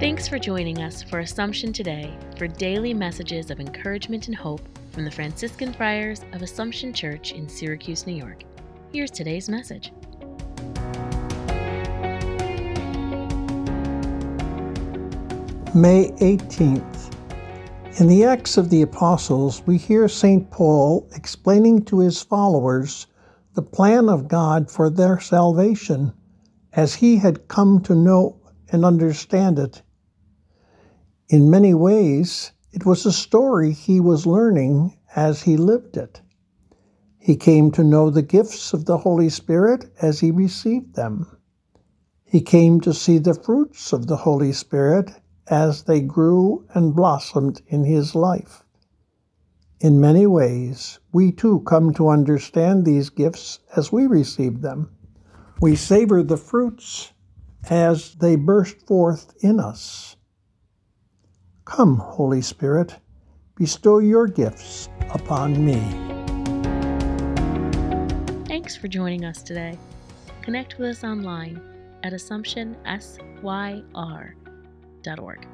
Thanks for joining us for Assumption Today for daily messages of encouragement and hope from the Franciscan Friars of Assumption Church in Syracuse, New York. Here's today's message. May 18th. In the Acts of the Apostles, we hear St. Paul explaining to his followers the plan of God for their salvation as he had come to know and understand it. In many ways, it was a story he was learning as he lived it. He came to know the gifts of the Holy Spirit as he received them. He came to see the fruits of the Holy Spirit as they grew and blossomed in his life. In many ways, we too come to understand these gifts as we receive them. We savor the fruits as they burst forth in us. Come, Holy Spirit, bestow your gifts upon me. Thanks for joining us today. Connect with us online at AssumptionSYR.org.